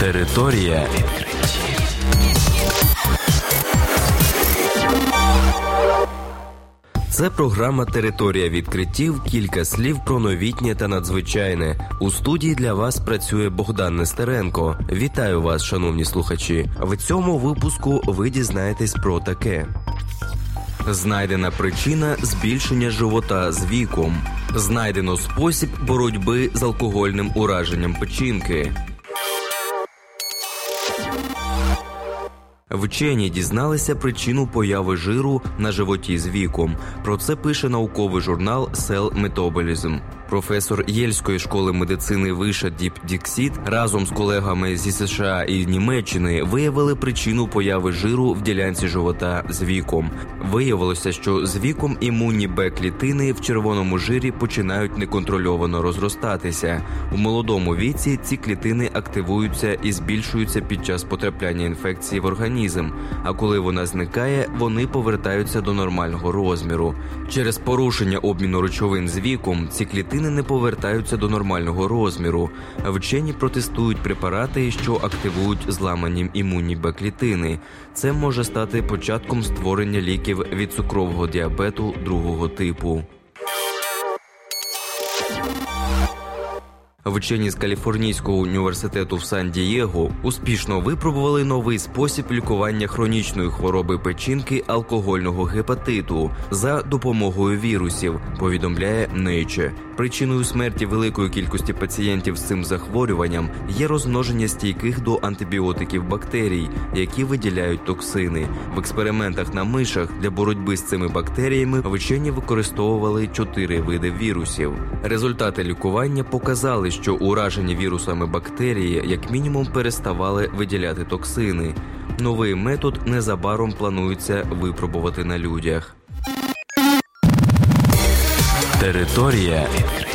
Територія відкриттів. Це програма Територія відкриттів. Кілька слів про новітнє та надзвичайне. У студії для вас працює Богдан Нестеренко. Вітаю вас, шановні слухачі. В цьому випуску ви дізнаєтесь про таке. Знайдена причина збільшення живота з віком. Знайдено спосіб боротьби з алкогольним ураженням печінки. Вчені дізналися причину появи жиру на животі з віком. Про це пише науковий журнал Cell Metabolism. Професор Єльської школи медицини Вішва Діп Діксіт разом з колегами зі США і Німеччини виявили причину появи жиру в ділянці живота з віком. Виявилося, що з віком імунні Б-клітини в черевному жирі починають неконтрольовано розростатися. У молодому віці ці клітини активуються і збільшуються під час потрапляння інфекції в організм. А коли вона зникає, вони повертаються до нормального розміру. Через порушення обміну речовин з віком ці клітини не повертаються до нормального розміру. Вчені протестують препарати, що активують зламані імунні Б-клітини. Це може стати початком створення ліків від цукрового діабету другого типу. Вчені з Каліфорнійського університету в Сан-Дієго успішно випробували новий спосіб лікування хронічної хвороби печінки алкогольного гепатиту за допомогою вірусів. Повідомляє Nature. Причиною смерті великої кількості пацієнтів з цим захворюванням є розмноження стійких до антибіотиків бактерій, які виділяють токсини. В експериментах на мишах для боротьби з цими бактеріями вчені використовували чотири види вірусів. Результати лікування показали, що уражені вірусами бактерії як мінімум переставали виділяти токсини. Новий метод незабаром планується випробувати на людях. Територія відкриттів.